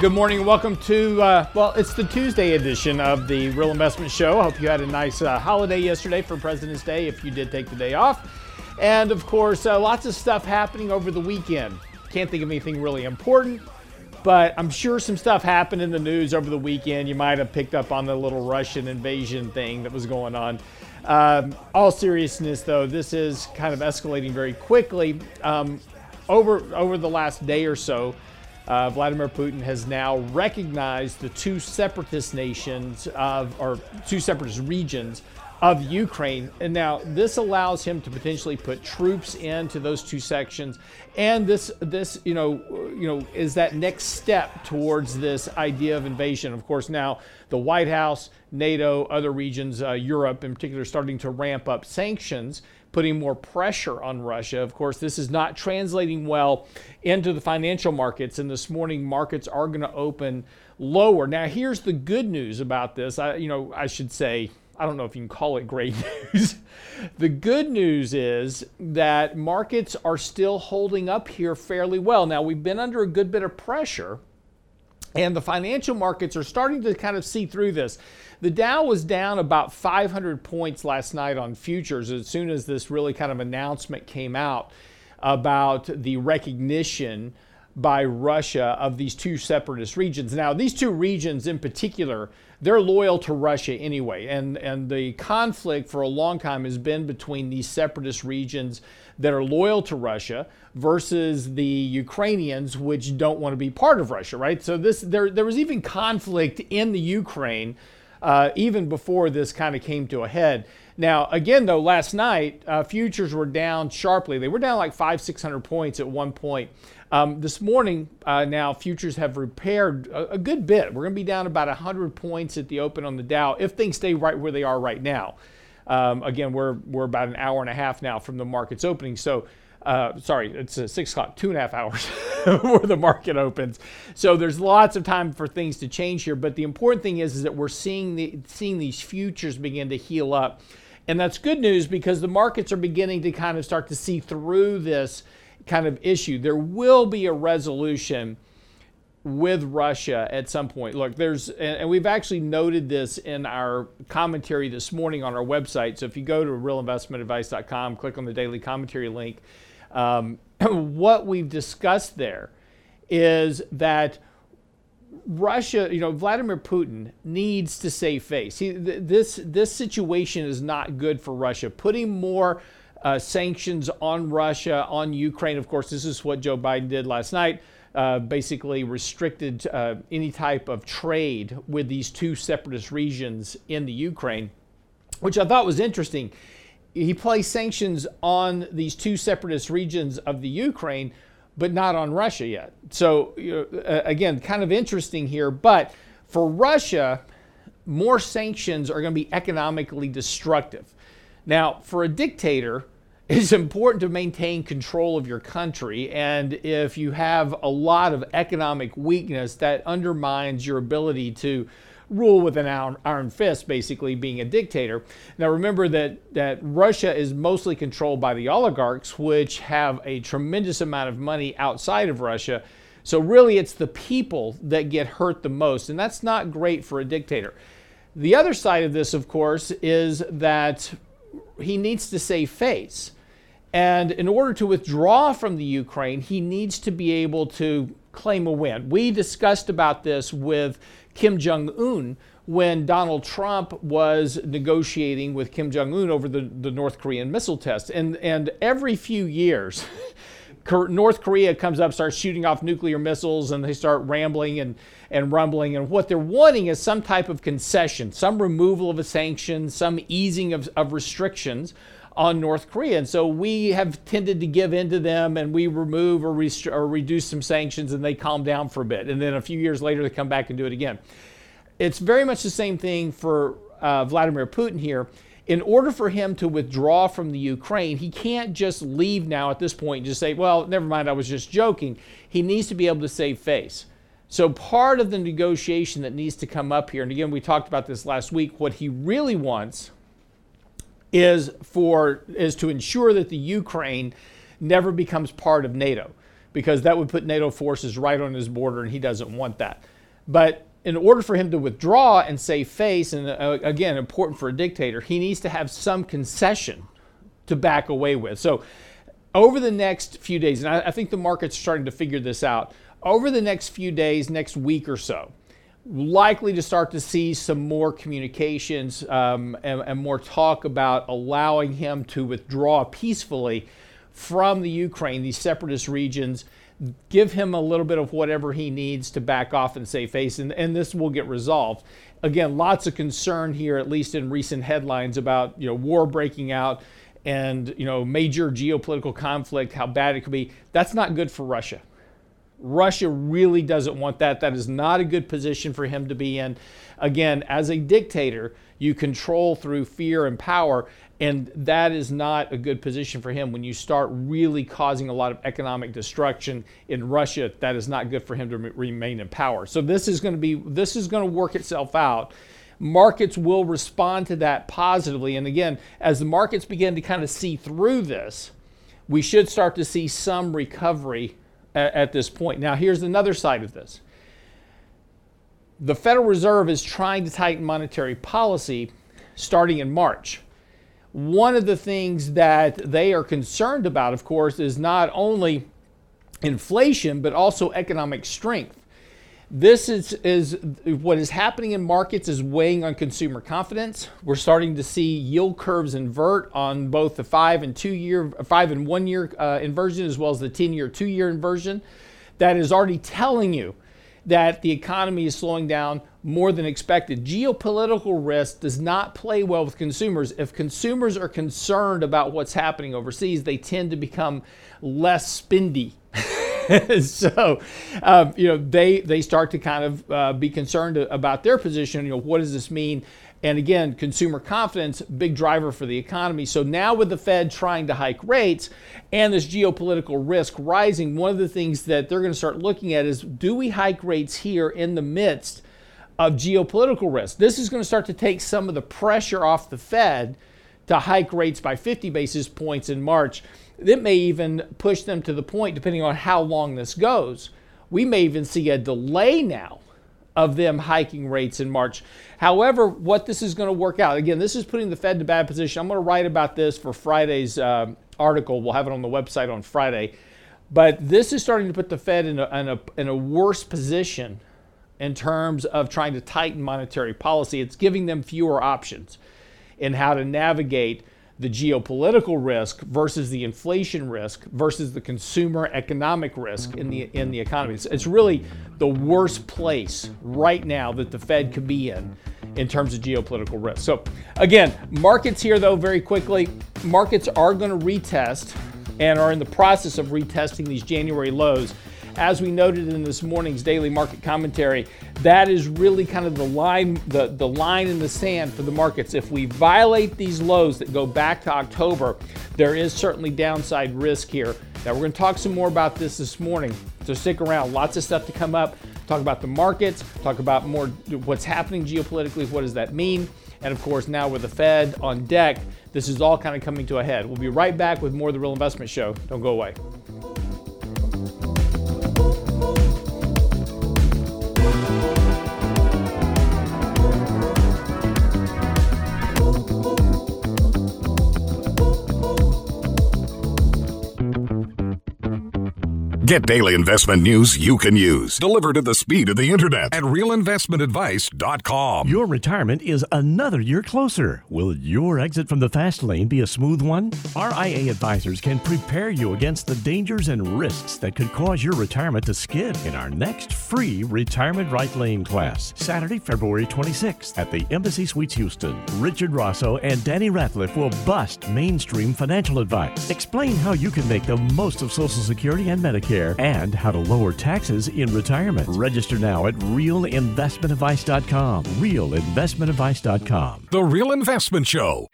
Good morning welcome to, uh, well, it's the Tuesday edition of the Real Investment Show. I hope you had a nice uh, holiday yesterday for President's Day if you did take the day off. And of course, uh, lots of stuff happening over the weekend. Can't think of anything really important, but I'm sure some stuff happened in the news over the weekend. You might have picked up on the little Russian invasion thing that was going on. Um, all seriousness, though, this is kind of escalating very quickly. Um, over over the last day or so, uh, Vladimir Putin has now recognized the two separatist nations of, or two separatist regions of Ukraine. And now this allows him to potentially put troops into those two sections. And this, this, you know, you know, is that next step towards this idea of invasion. Of course, now the White House, NATO, other regions, uh, Europe in particular, starting to ramp up sanctions putting more pressure on Russia. Of course, this is not translating well into the financial markets, and this morning markets are going to open lower. Now, here's the good news about this. I, you know, I should say I don't know if you can call it great news. the good news is that markets are still holding up here fairly well. Now, we've been under a good bit of pressure, and the financial markets are starting to kind of see through this. The Dow was down about 500 points last night on futures as soon as this really kind of announcement came out about the recognition by Russia of these two separatist regions. Now, these two regions in particular they're loyal to Russia anyway. And, and the conflict for a long time has been between these separatist regions that are loyal to Russia versus the Ukrainians, which don't want to be part of Russia, right? So this there, there was even conflict in the Ukraine uh, even before this kind of came to a head. Now, again, though, last night uh, futures were down sharply. They were down like five, six hundred points at one point. Um, this morning, uh, now futures have repaired a, a good bit. We're going to be down about 100 points at the open on the Dow if things stay right where they are right now. Um, again, we're, we're about an hour and a half now from the market's opening. So, uh, sorry, it's uh, six o'clock, two and a half hours where the market opens. So there's lots of time for things to change here. But the important thing is, is that we're seeing the seeing these futures begin to heal up, and that's good news because the markets are beginning to kind of start to see through this kind of issue. There will be a resolution with Russia at some point. Look, there's, and we've actually noted this in our commentary this morning on our website. So if you go to realinvestmentadvice.com, click on the daily commentary link, um, what we've discussed there is that Russia, you know, Vladimir Putin needs to save face. He, this this situation is not good for Russia. Putting more uh, sanctions on Russia, on Ukraine. Of course, this is what Joe Biden did last night. Uh, basically restricted uh, any type of trade with these two separatist regions in the Ukraine, which I thought was interesting. He placed sanctions on these two separatist regions of the Ukraine, but not on Russia yet. So, uh, again, kind of interesting here. But for Russia, more sanctions are going to be economically destructive. Now, for a dictator, it's important to maintain control of your country. And if you have a lot of economic weakness, that undermines your ability to rule with an iron fist, basically being a dictator. Now, remember that, that Russia is mostly controlled by the oligarchs, which have a tremendous amount of money outside of Russia. So, really, it's the people that get hurt the most. And that's not great for a dictator. The other side of this, of course, is that he needs to save face. And in order to withdraw from the Ukraine, he needs to be able to claim a win. We discussed about this with Kim Jong un when Donald Trump was negotiating with Kim Jong un over the, the North Korean missile test. And, and every few years, North Korea comes up, starts shooting off nuclear missiles, and they start rambling and, and rumbling. And what they're wanting is some type of concession, some removal of a sanction, some easing of, of restrictions on North Korea. And so we have tended to give in to them and we remove or, rest- or reduce some sanctions and they calm down for a bit. And then a few years later, they come back and do it again. It's very much the same thing for uh, Vladimir Putin here. in order for him to withdraw from the Ukraine, he can't just leave now at this point and just say, well, never mind, I was just joking. He needs to be able to save face. So, part of the negotiation that needs to come up here, and again, we talked about this last week, what he really wants is for is to ensure that the Ukraine never becomes part of NATO because that would put NATO forces right on his border and he doesn't want that. But in order for him to withdraw and save face, and uh, again, important for a dictator, he needs to have some concession to back away with. So, over the next few days, and I, I think the market's are starting to figure this out, over the next few days, next week or so, likely to start to see some more communications um, and, and more talk about allowing him to withdraw peacefully from the Ukraine, these separatist regions, give him a little bit of whatever he needs to back off and save face, and, and this will get resolved. Again, lots of concern here, at least in recent headlines, about you know war breaking out and you know major geopolitical conflict, how bad it could be. That's not good for Russia. Russia really doesn't want that. That is not a good position for him to be in. Again, as a dictator, you control through fear and power. And that is not a good position for him. When you start really causing a lot of economic destruction in Russia, that is not good for him to remain in power. So this is going to be this is going to work itself out. Markets will respond to that positively. And again, as the markets begin to kind of see through this, we should start to see some recovery at, at this point. Now, here's another side of this. The Federal Reserve is trying to tighten monetary policy starting in March. One of the things that they are concerned about, of course, is not only inflation, but also economic strength. This is, is what is happening in markets is weighing on consumer confidence. We're starting to see yield curves invert on both the five and two year, five and one year uh, inversion, as well as the 10 year, two year inversion. That is already telling you that the economy is slowing down more than expected. Geopolitical risk does not play well with consumers. If consumers are concerned about what's happening overseas, they tend to become less spendy. so, um, you know, they they start to kind of uh, be concerned about their position. You know, what does this mean? And again, consumer confidence, big driver for the economy. So now with the Fed trying to hike rates and this geopolitical risk rising, one of the things that they're going to start looking at is do we hike rates here in the midst of geopolitical risk? This is going to start to take some of the pressure off the Fed to hike rates by 50 basis points in March. It may even push them to the point, depending on how long this goes, we may even see a delay now of them hiking rates in March. However, what this is going to work out, again, this is putting the Fed in a bad position. I'm going to write about this for Friday's uh, article. We'll have it on the website on Friday. But this is starting to put the Fed in a, in a, in a worse position in terms of trying to tighten monetary policy. It's giving them fewer options in how to navigate the geopolitical risk versus the inflation risk versus the consumer economic risk in the in the economy. It's, it's, really the worst place right now that the Fed could be in in terms of geopolitical risk. So again, markets here though very quickly, markets are going to retest and are in the process of retesting these January lows as we noted in this morning's daily market commentary, that is really kind of the line, the, the line in the sand for the markets. If we violate these lows that go back to October, there is certainly downside risk here. Now, we're going to talk some more about this this morning, so stick around. Lots of stuff to come up. Talk about the markets, talk about more what's happening geopolitically, what does that mean? And of course, now with the Fed on deck, this is all kind of coming to a head. We'll be right back with more of the Real Investment Show. Don't go away. Get daily investment news you can use, delivered at the speed of the internet at realinvestmentadvice.com. Your retirement is another year closer. Will your exit from the fast lane be a smooth one? RIA advisors can prepare you against the dangers and risks that could cause your retirement to skid in our next free Retirement Right Lane class, Saturday, February 26th at the Embassy Suites Houston. Richard Rosso and Danny Ratliff will bust mainstream financial advice, explain how you can make the most of Social Security and Medicare and how to lower taxes in retirement. Register now at realinvestmentadvice.com. Realinvestmentadvice.com. The Real Investment Show.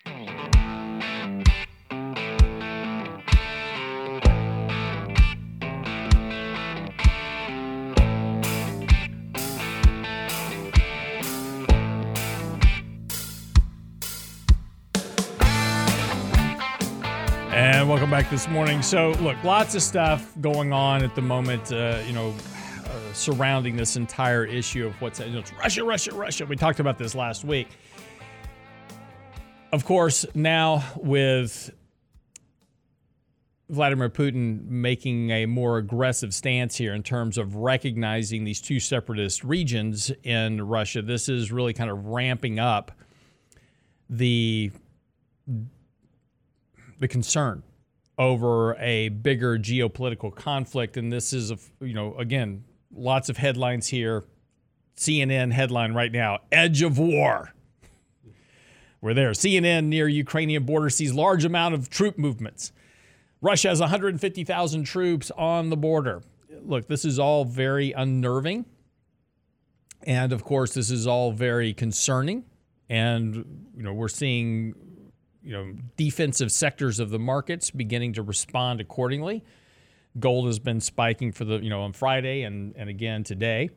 Back this morning. So, look, lots of stuff going on at the moment, uh, you know, uh, surrounding this entire issue of what's, you know, it's Russia, Russia, Russia. We talked about this last week. Of course, now with Vladimir Putin making a more aggressive stance here in terms of recognizing these two separatist regions in Russia, this is really kind of ramping up the the concern over a bigger geopolitical conflict. And this is a you know again lots of headlines here. CNN headline right now edge of war. We're there. CNN near Ukrainian border sees large amount of troop movements. Russia has 150,000 troops on the border. Look this is all very unnerving. And of course this is all very concerning. And you know we're seeing you know defensive sectors of the markets beginning to respond accordingly. Gold has been spiking for the you know on Friday and and again today.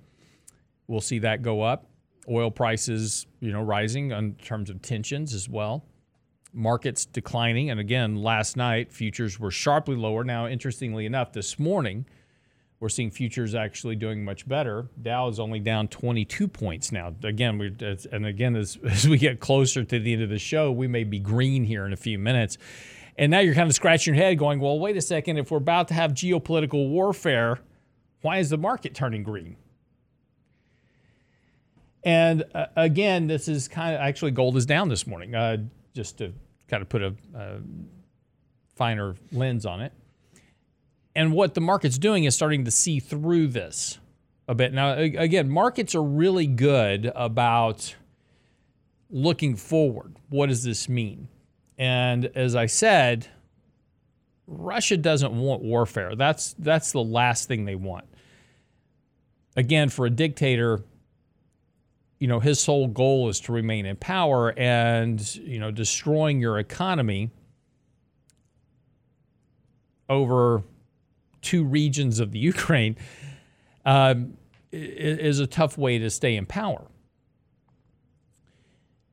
We'll see that go up. Oil prices you know rising in terms of tensions as well. Markets declining and again last night futures were sharply lower. Now interestingly enough this morning we're seeing futures actually doing much better. Dow is only down 22 points now. Again, we and again as, as we get closer to the end of the show, we may be green here in a few minutes. And now you're kind of scratching your head, going, "Well, wait a second. If we're about to have geopolitical warfare, why is the market turning green?" And uh, again, this is kind of actually gold is down this morning. Uh, just to kind of put a, a finer lens on it. And what the market's doing is starting to see through this a bit. Now, again, markets are really good about looking forward. What does this mean? And as I said, Russia doesn't want warfare. That's that's the last thing they want. Again, for a dictator, you know, his sole goal is to remain in power and, you know, destroying your economy over two regions of the Ukraine um, is a tough way to stay in power.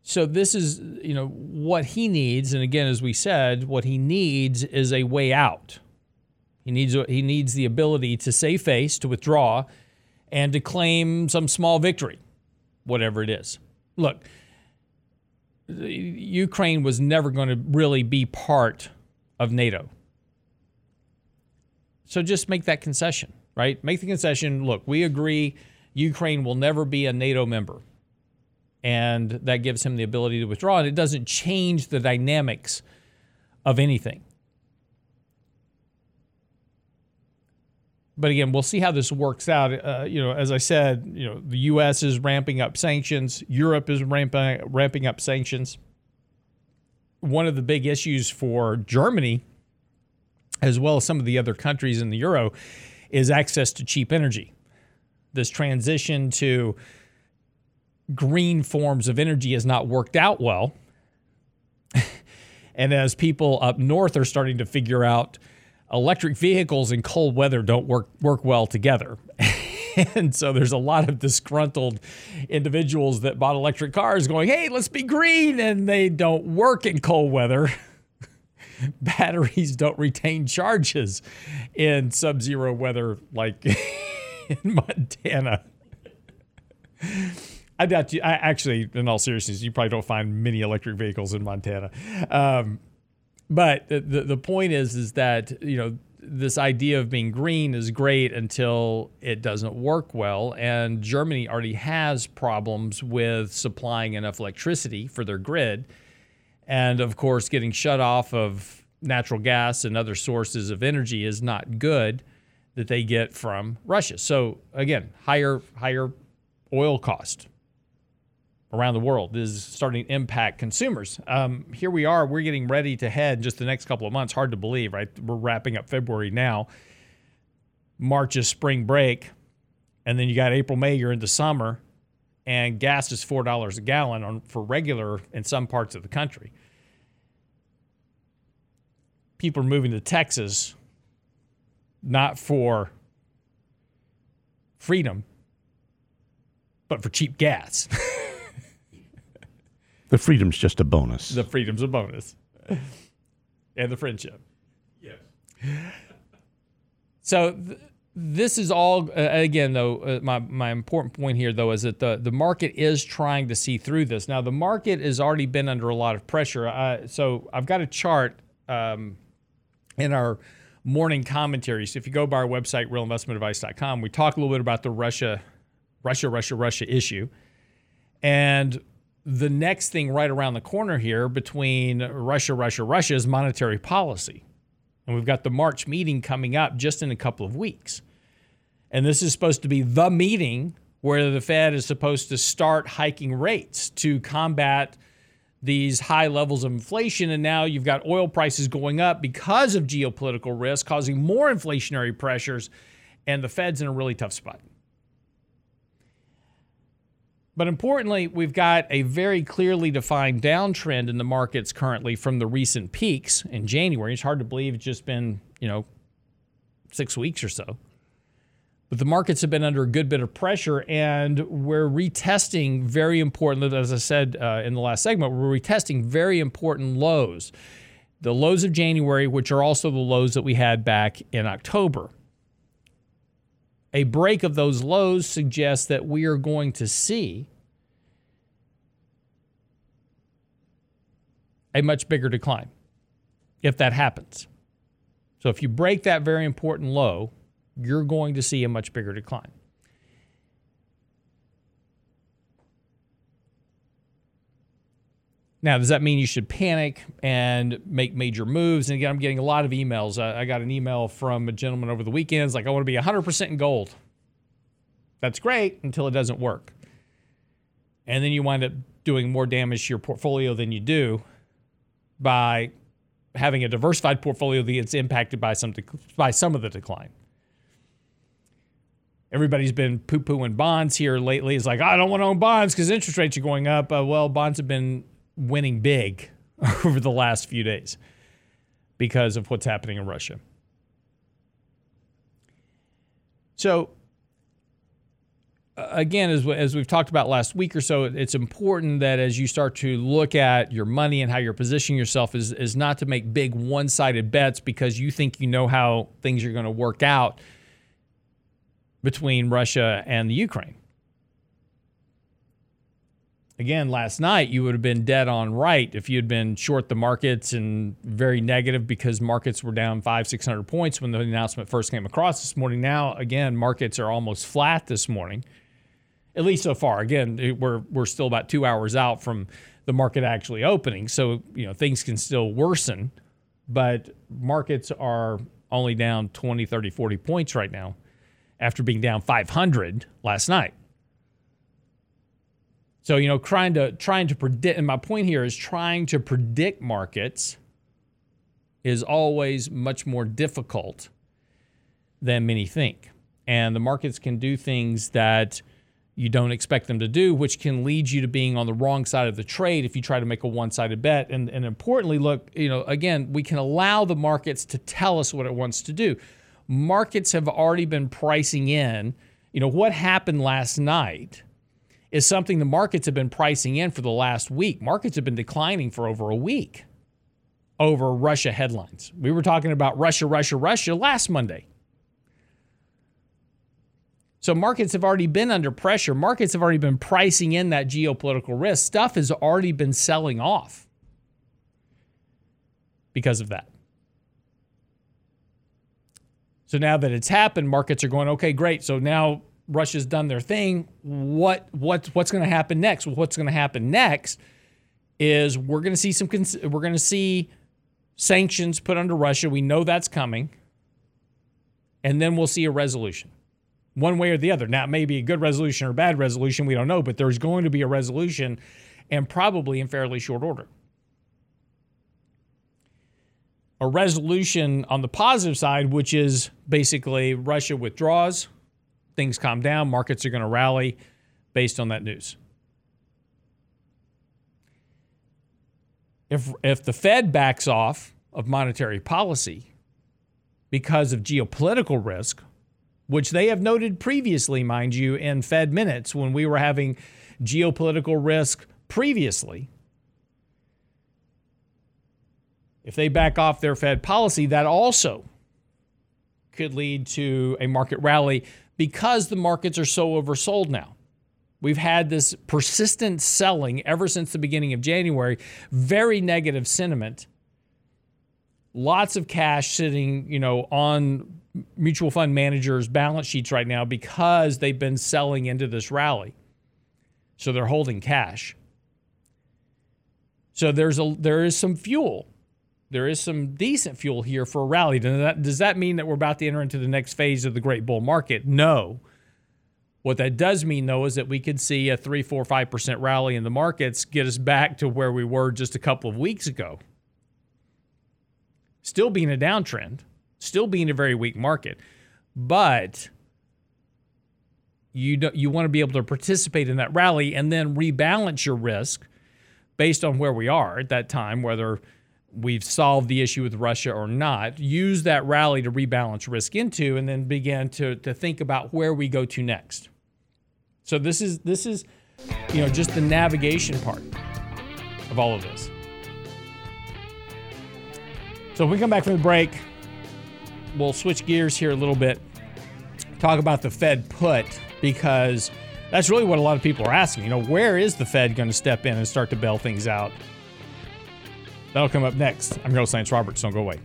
So this is, you know, what he needs, and again, as we said, what he needs is a way out. He needs he needs the ability to save face, to withdraw, and to claim some small victory, whatever it is. Look, Ukraine was never going to really be part of NATO. So just make that concession, right? Make the concession. Look, we agree Ukraine will never be a NATO member. And that gives him the ability to withdraw. And it doesn't change the dynamics of anything. But again, we'll see how this works out. Uh, you know, as I said, you know, the U.S. is ramping up sanctions. Europe is ramping ramping up sanctions. One of the big issues for Germany as well as some of the other countries in the euro, is access to cheap energy. This transition to green forms of energy has not worked out well. and as people up north are starting to figure out electric vehicles in cold weather don't work work well together. and so there's a lot of disgruntled individuals that bought electric cars going, "Hey, let's be green," and they don't work in cold weather. batteries don't retain charges in sub zero weather like in Montana. I doubt you. I actually, in all seriousness, you probably don't find many electric vehicles in Montana. Um, but the, the point is, is that you know this idea of being green is great until it doesn't work well. And Germany already has problems with supplying enough electricity for their grid and of course, getting shut off of natural gas and other sources of energy is not good that they get from Russia. So again, higher higher oil cost around the world is starting to impact consumers. Um, here we are, we're getting ready to head just the next couple of months. Hard to believe, right? We're wrapping up February now. March is spring break, and then you got April, May, you're into summer, and gas is four dollars a gallon on for regular in some parts of the country people are moving to Texas not for freedom, but for cheap gas. the freedom's just a bonus. The freedom's a bonus. and the friendship. Yes. So th- this is all uh, again though uh, my my important point here though is that the the market is trying to see through this. Now the market has already been under a lot of pressure. Uh, so I've got a chart um, in our morning commentaries. If you go by our website realinvestmentadvice.com, we talk a little bit about the Russia Russia Russia Russia issue. And the next thing right around the corner here between Russia Russia Russia is monetary policy. And we've got the March meeting coming up just in a couple of weeks. And this is supposed to be the meeting where the Fed is supposed to start hiking rates to combat these high levels of inflation. And now you've got oil prices going up because of geopolitical risk, causing more inflationary pressures. And the Fed's in a really tough spot. But importantly, we've got a very clearly defined downtrend in the markets currently from the recent peaks in January. It's hard to believe it's just been, you know, six weeks or so. But the markets have been under a good bit of pressure, and we're retesting very important, as I said uh, in the last segment, we're retesting very important lows. The lows of January, which are also the lows that we had back in October. A break of those lows suggests that we are going to see a much bigger decline if that happens. So if you break that very important low, you're going to see a much bigger decline. Now, does that mean you should panic and make major moves? And again, I'm getting a lot of emails. I, got an email from a gentleman over the weekends like, I want to be 100% in gold. That's great until it doesn't work. And then you wind up doing more damage to your portfolio than you do by having a diversified portfolio that's impacted by some by some of the decline. Everybody's been poo pooing bonds here lately. It's like, I don't want to own bonds because interest rates are going up. Uh, well, bonds have been winning big over the last few days because of what's happening in Russia. So, again, as, as we've talked about last week or so, it's important that as you start to look at your money and how you're positioning yourself, is, is not to make big one sided bets because you think you know how things are going to work out between Russia and the Ukraine. Again, last night you would have been dead on right if you had been short the markets and very negative because markets were down five, six hundred points when the announcement first came across this morning. Now, again, markets are almost flat this morning, at least so far. Again, we're we're still about two hours out from the market actually opening, so you know things can still worsen, but markets are only down 20, 30, 40 points right now after being down 500 last night. So, you know, trying to trying to predict and my point here is trying to predict markets is always much more difficult than many think. And the markets can do things that you don't expect them to do, which can lead you to being on the wrong side of the trade if you try to make a one-sided bet. And, and importantly, look, you know, again, we can allow the markets to tell us what it wants to do markets have already been pricing in. You know, what happened last night is something the markets have been pricing in for the last week. Markets have been declining for over a week over Russia headlines. We were talking about Russia, Russia, Russia last Monday. So markets have already been under pressure. Markets have already been pricing in that geopolitical risk. Stuff has already been selling off because of that. So now that it's happened, markets are going, okay, great. So now Russia's done their thing. What what what's going to happen next? What's going to happen next is we're going to see some we're going to see sanctions put under Russia. We know that's coming. And then we'll see a resolution. One way or the other. Now, it may be a good resolution or a bad resolution, we don't know, but there's going to be a resolution and probably in fairly short order. A resolution on the positive side, which is basically Russia withdraws, things calm down, markets are going to rally based on that news. If, if the Fed backs off of monetary policy because of geopolitical risk, which they have noted previously, mind you, in Fed minutes when we were having geopolitical risk previously, if they back off their Fed policy, that also could lead to a market rally because the markets are so oversold now. We've had this persistent selling ever since the beginning of January, very negative sentiment. Lots of cash sitting, you know, on mutual fund managers' balance sheets right now because they've been selling into this rally. So they're holding cash. So there's a there is some fuel. There is some decent fuel here for a rally. Does that, does that mean that we're about to enter into the next phase of the great bull market? No. What that does mean, though, is that we could see a three, four, five percent rally in the markets get us back to where we were just a couple of weeks ago. Still being a downtrend, still being a very weak market, but you do, you want to be able to participate in that rally and then rebalance your risk based on where we are at that time, whether we've solved the issue with Russia or not, use that rally to rebalance risk into, and then begin to, to think about where we go to next. So this is this is you know just the navigation part of all of this. So when we come back from the break, we'll switch gears here a little bit, talk about the Fed put because that's really what a lot of people are asking. You know, where is the Fed going to step in and start to bail things out? That'll come up next. I'm your host, Lance Roberts. Don't go away.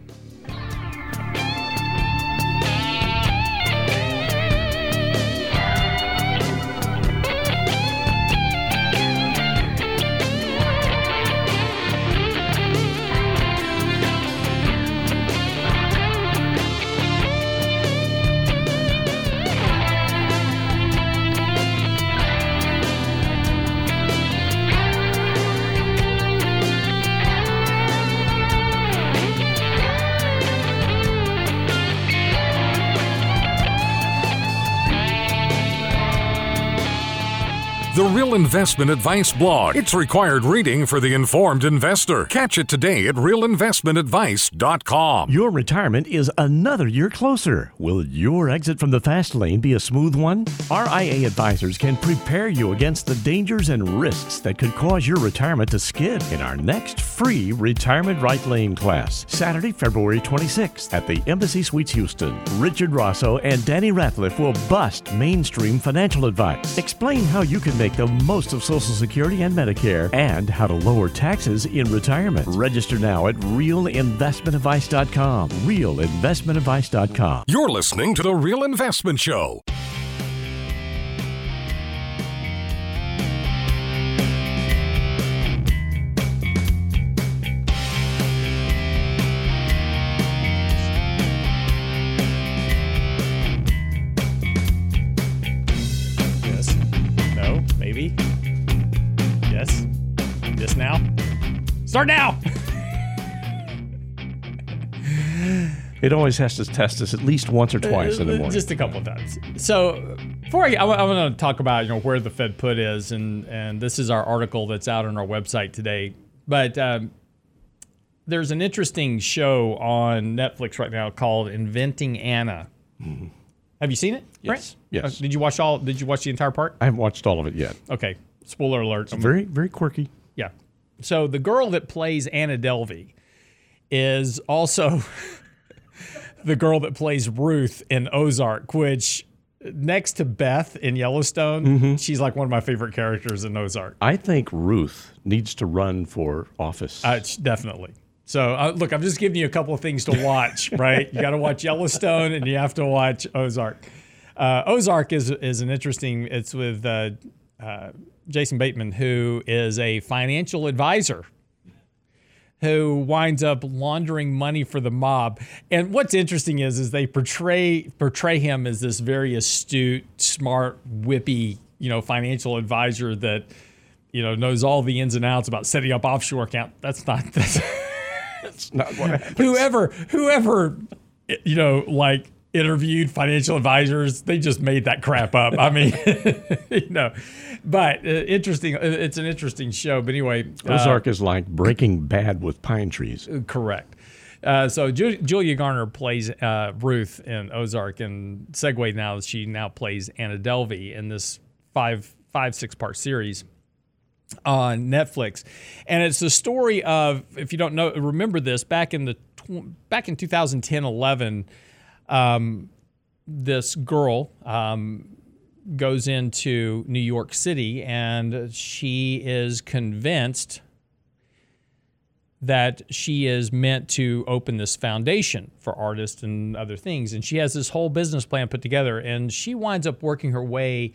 Investment Advice blog. It's required reading for the informed investor. Catch it today at realinvestmentadvice.com. Your retirement is another year closer. Will your exit from the fast lane be a smooth one? RIA advisors can prepare you against the dangers and risks that could cause your retirement to skid in our next free Retirement Right Lane class, Saturday, February 26th at the Embassy Suites Houston. Richard Rosso and Danny Ratliff will bust mainstream financial advice, explain how you can make the most of Social Security and Medicare, and how to lower taxes in retirement. Register now at realinvestmentadvice.com. Realinvestmentadvice.com. You're listening to The Real Investment Show. Start now. It always has to test us at least once or twice in the morning. Just a couple of times. So before I, I, want to talk about you know where the Fed put is, and and this is our article that's out on our website today. But um, there's an interesting show on Netflix right now called Inventing Anna. Have you seen it? Yes. Brent? Yes. Uh, did you watch all? Did you watch the entire part? I haven't watched all of it yet. Okay. Spoiler alert. Very, very quirky. yeah. So the girl that plays Anna Delvey is also the girl that plays Ruth in Ozark, which next to Beth in Yellowstone, she's like one of my favorite characters in Ozark. I think Ruth needs to run for office. Uh, definitely. So uh, look, I'm just giving you a couple of things to watch, right? You got to watch Yellowstone and you have to watch Ozark. Uh, Ozark is is an interesting. It's with uh, uh, Jason Bateman, who is a financial advisor who winds up laundering money for the mob. And what's interesting is is they portray portray him as this very astute, smart, whippy, you know, financial advisor that you know knows all the ins and outs about setting up offshore account. That's not that's That's not what happened. whoever whoever you know like interviewed financial advisors they just made that crap up i mean you know but uh, interesting uh, it's an interesting show but anyway uh, Ozark is like Breaking Bad with pine trees. correct uh, so Ju- Julia Garner plays uh, Ruth in Ozark, and segue now she now plays Anna Delvey in this five five six part series on Netflix, and it's the story of if you don't know remember this back in the tw- back in 2010 11. Um, this girl um, goes into New York City and she is convinced that she is meant to open this foundation for artists and other things. And she has this whole business plan put together, and she winds up working her way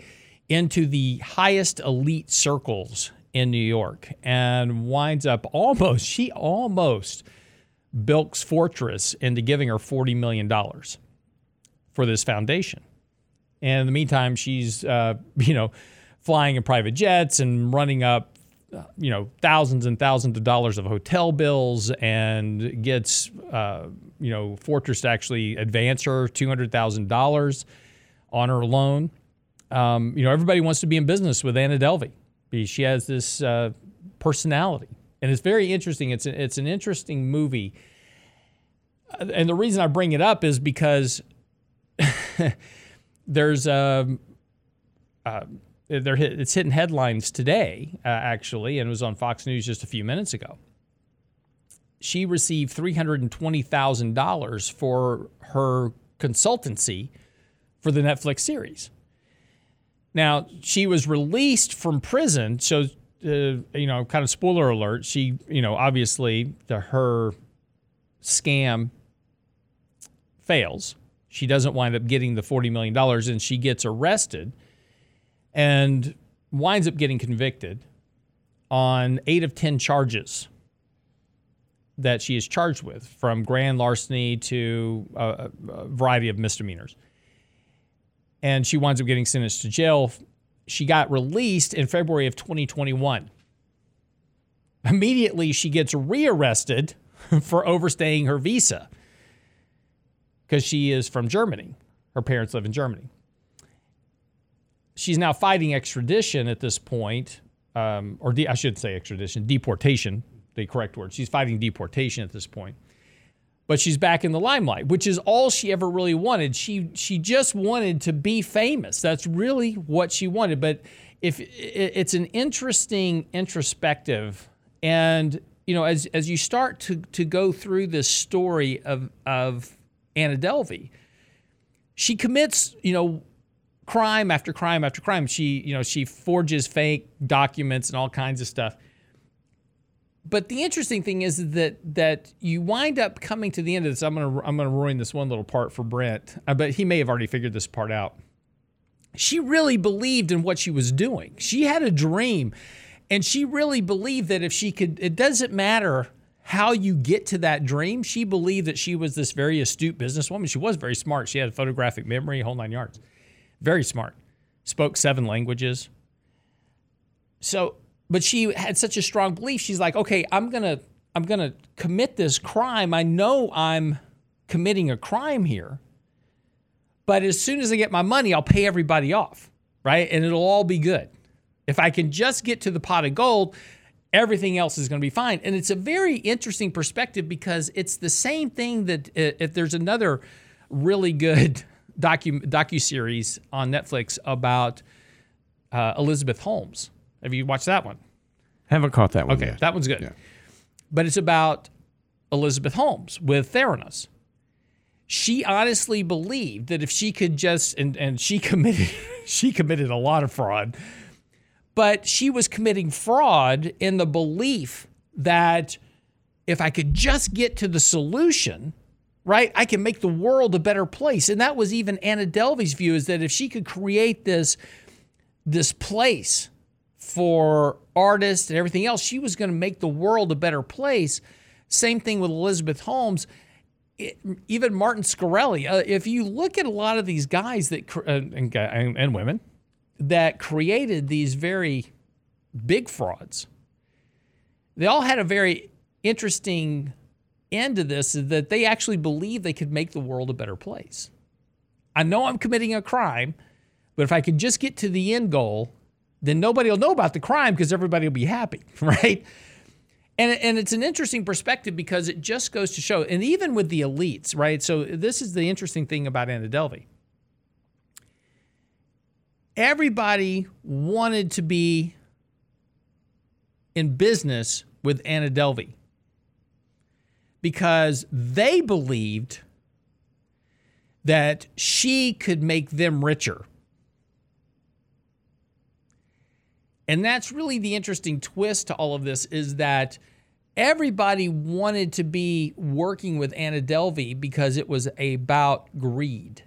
into the highest elite circles in New York and winds up almost, she almost bilks Fortress into giving her $40 million for this foundation. And in the meantime, she's, uh, you know, flying in private jets and running up you know thousands and thousands of dollars of hotel bills and gets uh, you know Fortress to actually advance her two hundred thousand dollars on her loan. Um, you know everybody wants to be in business with Anna Delvey. She has this uh, personality, and it's very interesting. It's a, it's an interesting movie, and the reason I bring it up is because there's a. Um, uh, they're hit, it's hitting headlines today, uh, actually, and it was on Fox News just a few minutes ago. She received $320,000 for her consultancy for the Netflix series. Now, she was released from prison, so, uh, Uh, you know, kind of spoiler alert, she, you know, obviously the, her scam fails. She doesn't wind up getting the $40 million and she gets arrested and winds up getting convicted on eight of 10 charges that she is charged with, from grand larceny to uh, a, a variety of misdemeanors. And she winds up getting sentenced to jail. She got released in February of 2021. Immediately, she gets rearrested for overstaying her visa because she is from Germany. Her parents live in Germany she's now fighting extradition at this point, um, or de- I should say extradition, deportation, the correct word. She's fighting deportation at this point. But she's back in the limelight, which is all she ever really wanted. She she just wanted to be famous. That's really what she wanted. But if it's an interesting introspective, and you know, as as you start to to go through this story of of Anna Delvey, she commits you know crime after crime after crime. She, you know, she forges fake documents and all kinds of stuff. But the interesting thing is that that you wind up coming to the end of this. I'm gonna I'm gonna ruin this one little part for Brent, but he may have already figured this part out. She really believed in what she was doing. She had a dream, and she really believed that if she could, it doesn't matter how you get to that dream. She believed that she was this very astute businesswoman. She was very smart. She had a photographic memory, whole nine yards very smart, spoke seven languages. So, but she had such a strong belief. She's like, okay, I'm gonna, I'm gonna commit this crime. I know I'm committing a crime here, but as soon as I get my money, I'll pay everybody off, right? And it'll all be good. If I can just get to the pot of gold, everything else is going to be fine. And it's a very interesting perspective because it's the same thing that if there's another really good docu docu series on Netflix about uh, Elizabeth Holmes. Have you watched that one? Haven't caught that one. Okay, yet. that one's good. Yeah. But it's about Elizabeth Holmes with Theranos. She honestly believed that if she could just and and she committed she committed a lot of fraud, but she was committing fraud in the belief that if I could just get to the solution, right? I can make the world a better place. And that was even Anna Delvey's view is that if she could create this, this place for artists and everything else, she was going to make the world a better place. Same thing with Elizabeth Holmes. It, even Martin Shkreli. Uh, if you look at a lot of these guys that uh, and, and women that created these very big frauds, they all had a very interesting end to this is that they actually believe they could make the world a better place. I know I'm committing a crime, but if I could just get to the end goal, then nobody will know about the crime because everybody will be happy, right? And, and it's an interesting perspective because it just goes to show, and even with the elites, right? So this is the interesting thing about Anna Delvey. Everybody wanted to be in business with Anna Delvey because they believed that she could make them richer. And that's really the interesting twist to all of this is that everybody wanted to be working with Anna Delvey because it was about greed.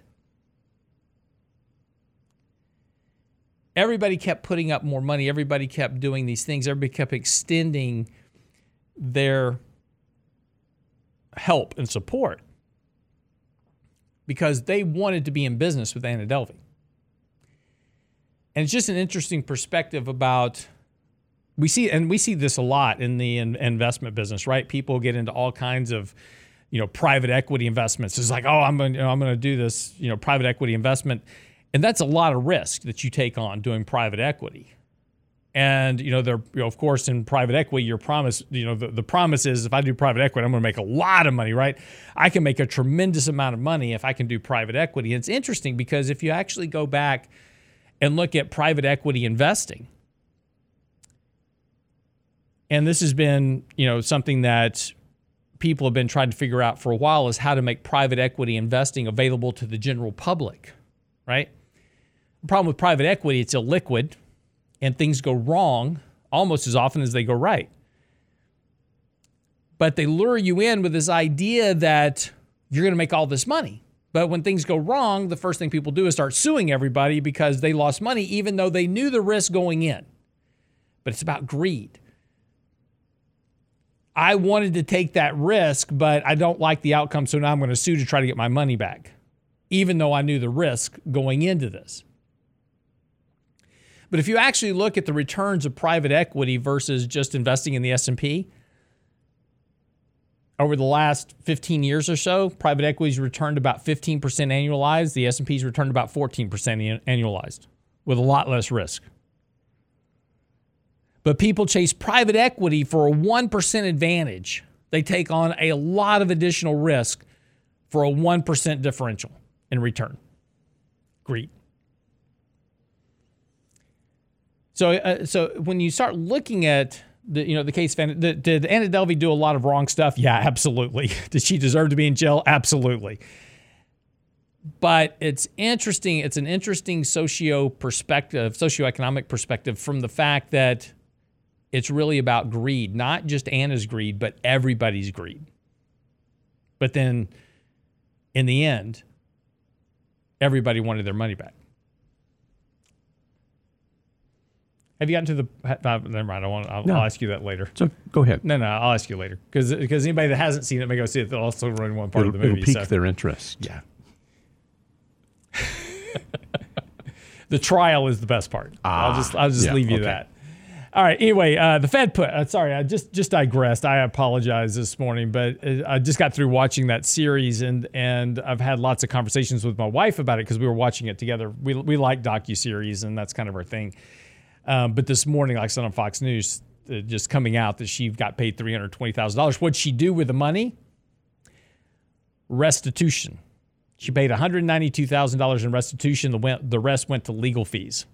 Everybody kept putting up more money. Everybody kept doing these things. Everybody kept extending their help and support because they wanted to be in business with Anna Delvey. And it's just an interesting perspective about we see and we see this a lot in the in, investment business, right? People get into all kinds of you know private equity investments. It's like, oh, I'm going you know, I'm to do this, you know, private equity investment, and that's a lot of risk that you take on doing private equity. And you know, they're you know, of course in private equity, your promise, you know, the, the promise is if I do private equity, I'm going to make a lot of money, right? I can make a tremendous amount of money if I can do private equity. And it's interesting because if you actually go back and look at private equity investing, and this has been, you know, something that people have been trying to figure out for a while is how to make private equity investing available to the general public, right? The problem with private equity, it's illiquid and things go wrong almost as often as they go right. But they lure you in with this idea that you're going to make all this money. But when things go wrong, the first thing people do is start suing everybody because they lost money, even though they knew the risk going in. But it's about greed. I wanted to take that risk, but I don't like the outcome, so now I'm going to sue to try to get my money back, even though I knew the risk going into this. But if you actually look at the returns of private equity versus just investing in the S&P, over the last 15 years or so, private equities returned about 15% annualized. The S&P's returned about 14% annualized with a lot less risk. But people chase private equity for a 1% advantage. They take on a lot of additional risk for a 1% differential in return. Greed. So, uh, so when you start looking at the, you know, the case, did, did Anna Delvey do a lot of wrong stuff? Yeah, absolutely. did she deserve to be in jail? Absolutely. But it's interesting. It's an interesting socio perspective, socioeconomic perspective from the fact that it's really about greed, not just Anna's greed, but everybody's greed. But then in the end, everybody wanted their money back. Have you gotten to the? Uh, never mind. I want. I'll, no. I'll, ask you that later. So go ahead. No, no. I'll ask you later because because anybody that hasn't seen it may go see it. They'll also run one part it'll, of the movie. It'll pique so. their interest. Yeah. the trial is the best part. Ah, I'll just I'll just yeah, leave you okay. that. All right. Anyway, uh, the Fed put. Uh, sorry, I just just digressed. I apologize this morning, but uh, I just got through watching that series, and and I've had lots of conversations with my wife about it because we were watching it together. We we like docu series, and that's kind of our thing. Um, but this morning, like I said on Fox News, uh, just coming out that she got paid three hundred twenty thousand dollars. What'd she do with the money? Restitution. She paid one hundred ninety-two thousand dollars in restitution. The went, the rest went to legal fees.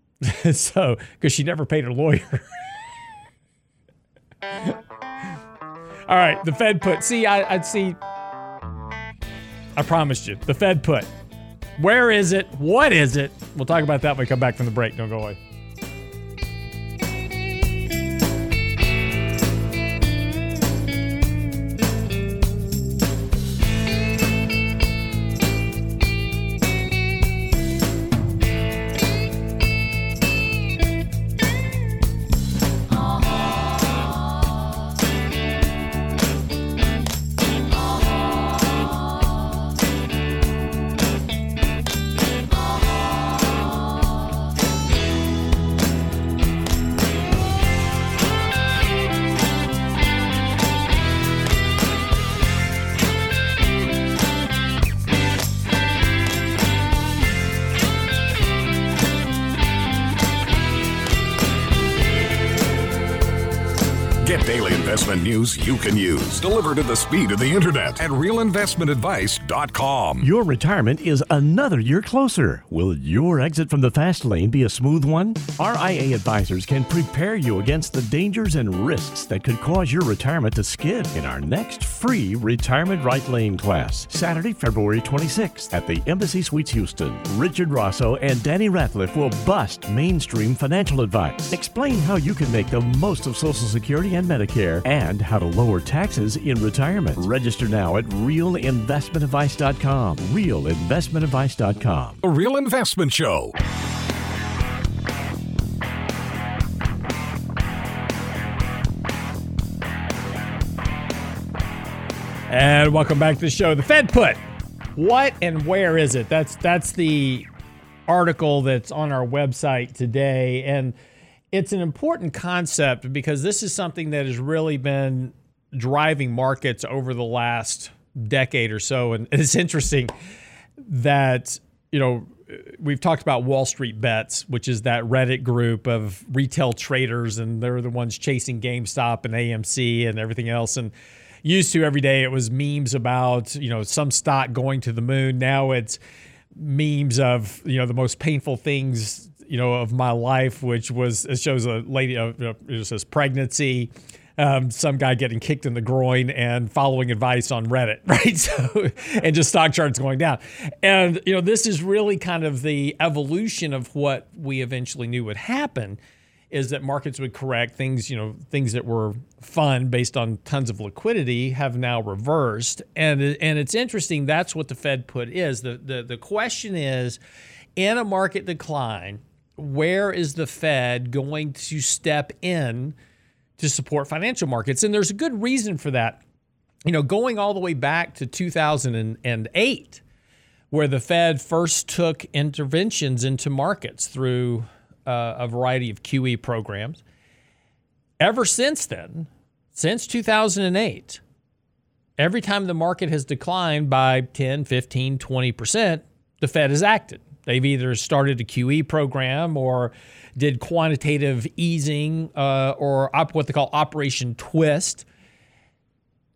so, because she never paid her lawyer. All right, the Fed put. See, I, I see. I promised you. The Fed put. Where is it? What is it? We'll talk about that when we come back from the break. Don't go away. Investment news you can use, delivered at the speed of the internet at realinvestmentadvice.com. Your retirement is another year closer. Will your exit from the fast lane be a smooth one? RIA advisors can prepare you against the dangers and risks that could cause your retirement to skid in our next free Retirement Right Lane class, Saturday, February 26th at the Embassy Suites Houston. Richard Rosso and Danny Ratliff will bust mainstream financial advice, explain how you can make the most of Social Security and Medicare, and how to lower taxes in retirement. Register now at realinvestmentadvice.com. Realinvestmentadvice.com. The Real Investment Show. And welcome back to the show. The Fed put. What and where is it? That's that's the article that's on our website today. And it's an important concept because this is something that has really been driving markets over the last decade or so. And it's interesting that, you know, we've talked about Wall Street Bets, which is that Reddit group of retail traders, and they're the ones chasing GameStop and AMC and everything else. And used to every day it was memes about you know some stock going to the moon now it's memes of you know the most painful things you know of my life which was it shows a lady uh, it says pregnancy um, some guy getting kicked in the groin and following advice on Reddit, right? So, and just stock charts going down. And, you know, this is really kind of the evolution of what we eventually knew would happen is that markets would correct things, you know, things that were fun based on tons of liquidity have now reversed. And and it's interesting that's what the Fed put is. The the the question is in a market decline, where is the Fed going to step in to support financial markets? And there's a good reason for that. You know, going all the way back to 2008 where the Fed first took interventions into markets through uh, a variety of QE programs. Ever since then, since 2008, every time the market has declined by 10, 15, 20%, the Fed has acted. They've either started a QE program or did quantitative easing uh, or op- what they call Operation Twist.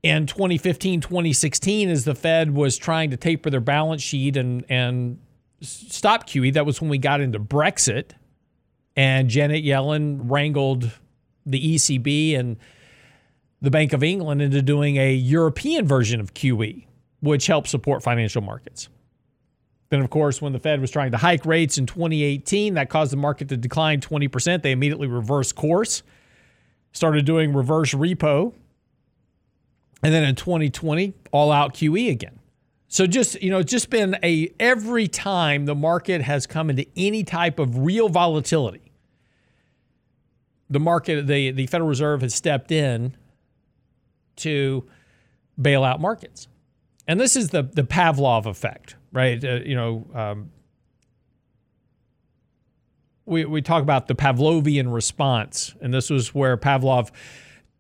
In 2015, 2016, as the Fed was trying to taper their balance sheet and, and stop QE, that was when we got into Brexit and Janet Yellen wrangled the ECB and the Bank of England into doing a European version of QE, which helped support financial markets. Then, of course, when the Fed was trying to hike rates in 2018, that caused the market to decline 20%. They immediately reversed course, started doing reverse repo. And then in 2020, all out QE again. So just, you know, just been a every time the market has come into any type of real volatility, the market, the, the Federal Reserve has stepped in to bail out markets. And this is the, the Pavlov effect, right? Uh, you know, um, we, we talk about the Pavlovian response, and this was where Pavlov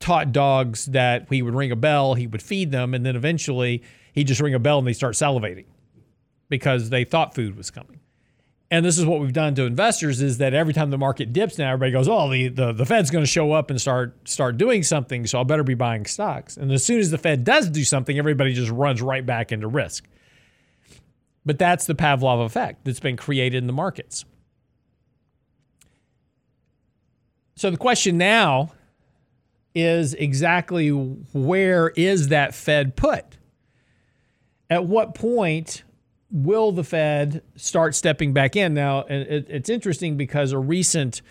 taught dogs that he would ring a bell, he would feed them, and then eventually he'd just ring a bell and they start salivating because they thought food was coming. And this is what we've done to investors is that every time the market dips now everybody goes oh the, the, the fed's going to show up and start start doing something so i better be buying stocks. And as soon as the fed does do something everybody just runs right back into risk but that's the pavlov effect that's been created in the markets so the question now is exactly where is that fed put at what point will the Fed start stepping back in? Now, it's interesting because a recent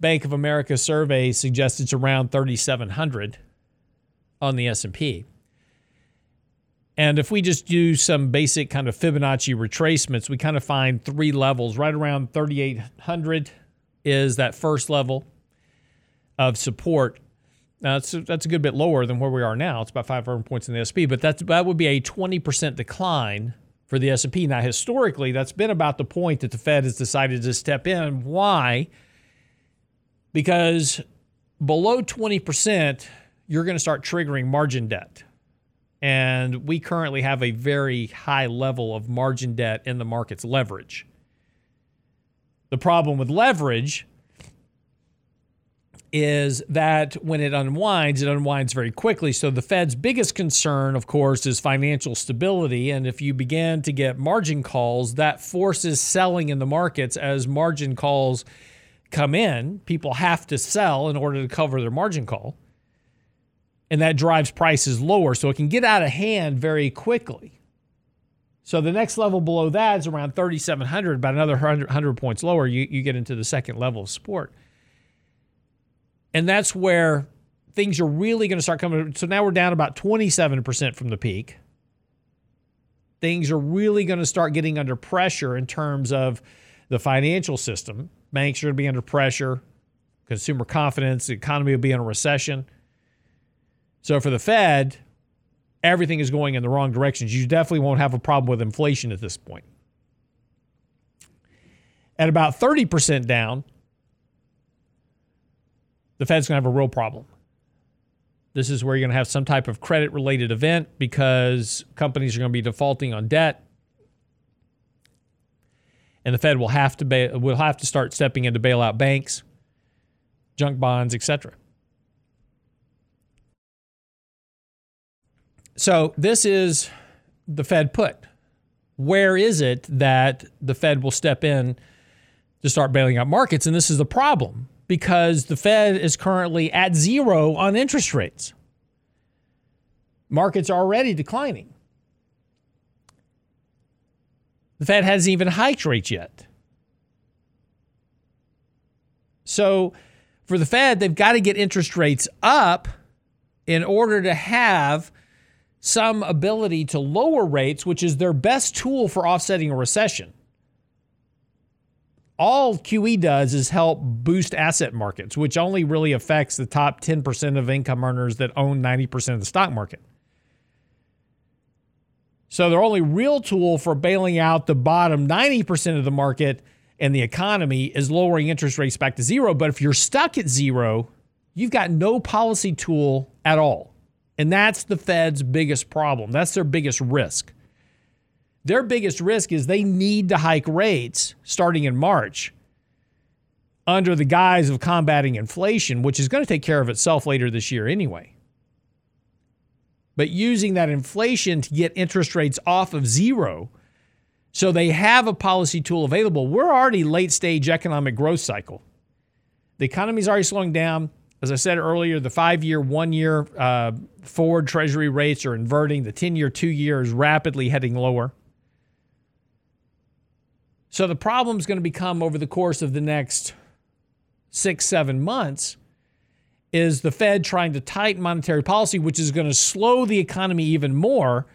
Bank of America survey suggests it's around 3,700 on the S&P. And if we just do some basic kind of Fibonacci retracements, we kind of find three levels. Right around 3,800 is that first level of support. Now, that's, that's a good bit lower than where we are now. It's about 500 points in the SP, but that's, that would be a 20% decline for the S&P. Now, historically, that's been about the point that the Fed has decided to step in. Why? Because below 20%, you're going to start triggering margin debt. And we currently have a very high level of margin debt in the market's leverage. The problem with leverage is that when it unwinds, it unwinds very quickly. So the Fed's biggest concern, of course, is financial stability. And if you begin to get margin calls, that forces selling in the markets as margin calls come in. People have to sell in order to cover their margin call. And that drives prices lower. So it can get out of hand very quickly. So the next level below that is around 3,700, about another 100, 100 points lower. You, you get into the second level of support. And that's where things are really going to start coming. So now we're down about 27% from the peak. Things are really going to start getting under pressure in terms of the financial system. Banks are going to be under pressure, consumer confidence, the economy will be in a recession. So for the Fed, everything is going in the wrong directions. You definitely won't have a problem with inflation at this point. At about 30% down, the Fed's going to have a real problem. This is where you're going to have some type of credit related event because companies are going to be defaulting on debt. And the Fed will have to ba- will have to start stepping in to bail out banks, junk bonds, etc. So this is the Fed put. Where is it that the Fed will step in to start bailing out markets? And this is the problem because the Fed is currently at zero on interest rates. Markets are already declining. The Fed hasn't even hiked rates yet. So, for the Fed, they've got to get interest rates up in order to have some ability to lower rates, which is their best tool for offsetting a recession all QE does is help boost asset markets, which only really affects the top 10% of income earners that own 90% of the stock market. So their only real tool for bailing out the bottom 90% of the market and the economy is lowering interest rates back to zero. But if you're stuck at zero, you've got no policy tool at all. And that's the Fed's biggest problem. That's their biggest risk. Their biggest risk is they need to hike rates starting in March under the guise of combating inflation, which is going to take care of itself later this year anyway. But using that inflation to get interest rates off of zero so they have a policy tool available. We're already late stage economic growth cycle. The economy is already slowing down. As I said earlier, the five year, one year uh, forward treasury rates are inverting. The 10 year, two year is rapidly heading lower. So the problem is going to become over the course of the next six, seven months is the Fed trying to tighten monetary policy, which is going to slow the economy even more,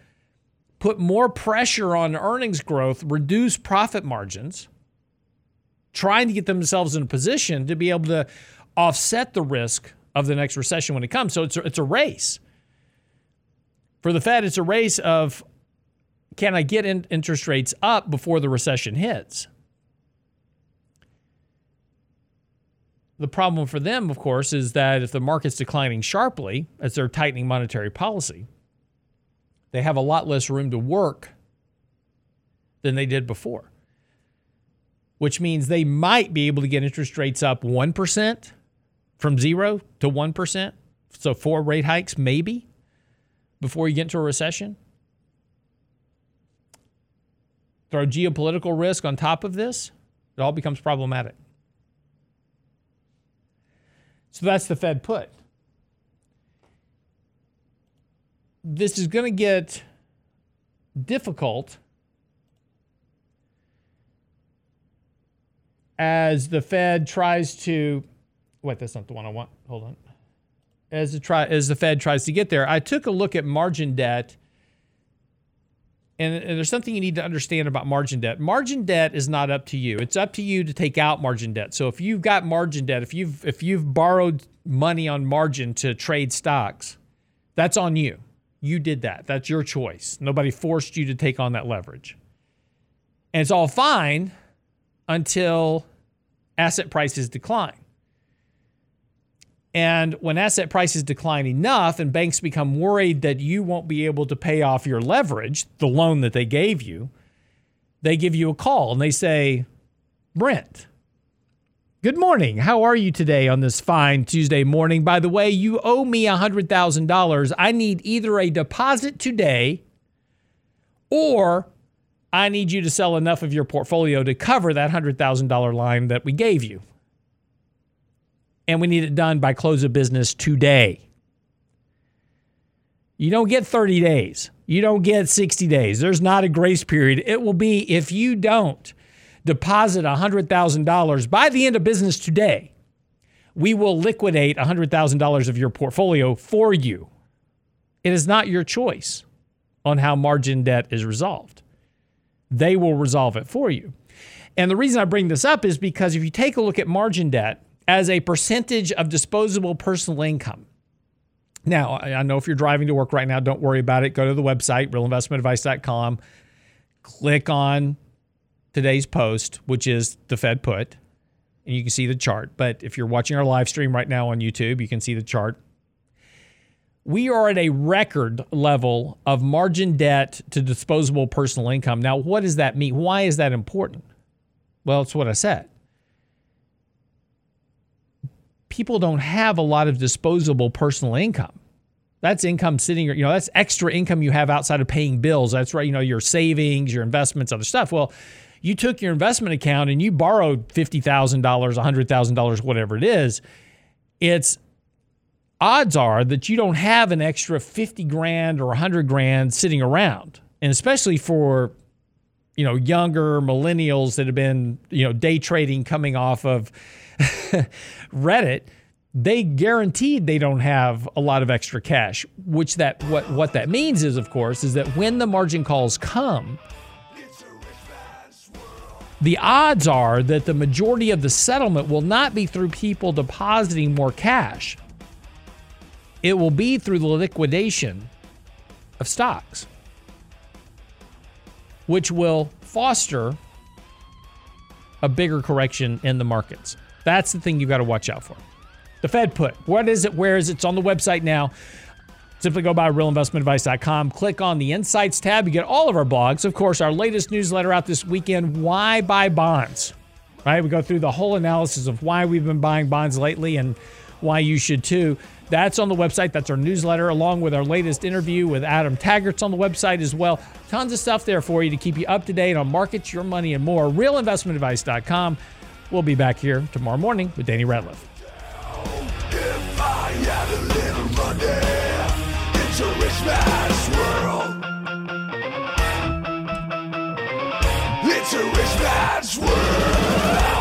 put more pressure on earnings growth, reduce profit margins, trying to get themselves in a position to be able to offset the risk of the next recession when it comes. So it's a, it's a race. For the Fed, it's a race of can I get in interest rates up before the recession hits? The problem for them, of course, is that if the market's declining sharply as they're tightening monetary policy, they have a lot less room to work than they did before, which means they might be able to get interest rates up 1% from zero to 1%. So, four rate hikes, maybe, before you get into a recession. throw geopolitical risk on top of this, it all becomes problematic. So that's the Fed put. This is going to get difficult as the Fed tries to wait, that's not the one I want. Hold on. As the try as the Fed tries to get there, I took a look at margin debt and, and there's something you need to understand about margin debt. Margin debt is not up to you. It's up to you to take out margin debt. So if you've got margin debt, if you've if you've borrowed money on margin to trade stocks, that's on you. You did that. That's your choice. Nobody forced you to take on that leverage. And it's all fine until asset prices decline. And when asset prices decline enough and banks become worried that you won't be able to pay off your leverage, the loan that they gave you, they give you a call and they say, Brent, Good morning. How are you today on this fine Tuesday morning? By the way, you owe me $100,000. I need either a deposit today or I need you to sell enough of your portfolio to cover that $100,000 line that we gave you. And we need it done by close of business today. You don't get 30 days. You don't get 60 days. There's not a grace period. It will be if you don't deposit $100,000 by the end of business today, we will liquidate $100,000 of your portfolio for you. It is not your choice on how margin debt is resolved. They will resolve it for you. And the reason I bring this up is because if you take a look at margin debt as a percentage of disposable personal income, now, I know if you're driving to work right now, don't worry about it. Go to the website, realinvestmentadvice.com, click on today's post, which is the Fed put, and you can see the chart. But if you're watching our live stream right now on YouTube, you can see the chart. We are at a record level of margin debt to disposable personal income. Now, what does that mean? Why is that important? Well, it's what I said people don't have a lot of disposable personal income. That's income sitting, you know, that's extra income you have outside of paying bills. That's right, you know, your savings, your investments, other stuff. Well, you took your investment account and you borrowed $50,000, $100,000, whatever it is. It's odds are that you don't have an extra 50 grand or 100 grand sitting around. And especially for you know younger millennials that have been you know day trading coming off of Reddit, they guaranteed they don't have a lot of extra cash. Which that what what that means is, of course, is that when the margin calls come, the odds are that the majority of the settlement will not be through people depositing more cash. It will be through the liquidation of stocks, which will foster a bigger correction in the markets. That's the thing you got to watch out for. The Fed put. What is it? Where is it? It's on the website now. Simply go by realinvestmentadvice.com, click on the Insights tab. You get all of our blogs. Of course, our latest newsletter out this weekend Why Buy Bonds? Right? We go through the whole analysis of why we've been buying bonds lately and why you should too. That's on the website. That's our newsletter, along with our latest interview with Adam Taggart's on the website as well. Tons of stuff there for you to keep you up to date on markets, your money, and more. RealInvestmentAdvice.com. We'll be back here tomorrow morning with Danny Ratliff. It's a rich man's world.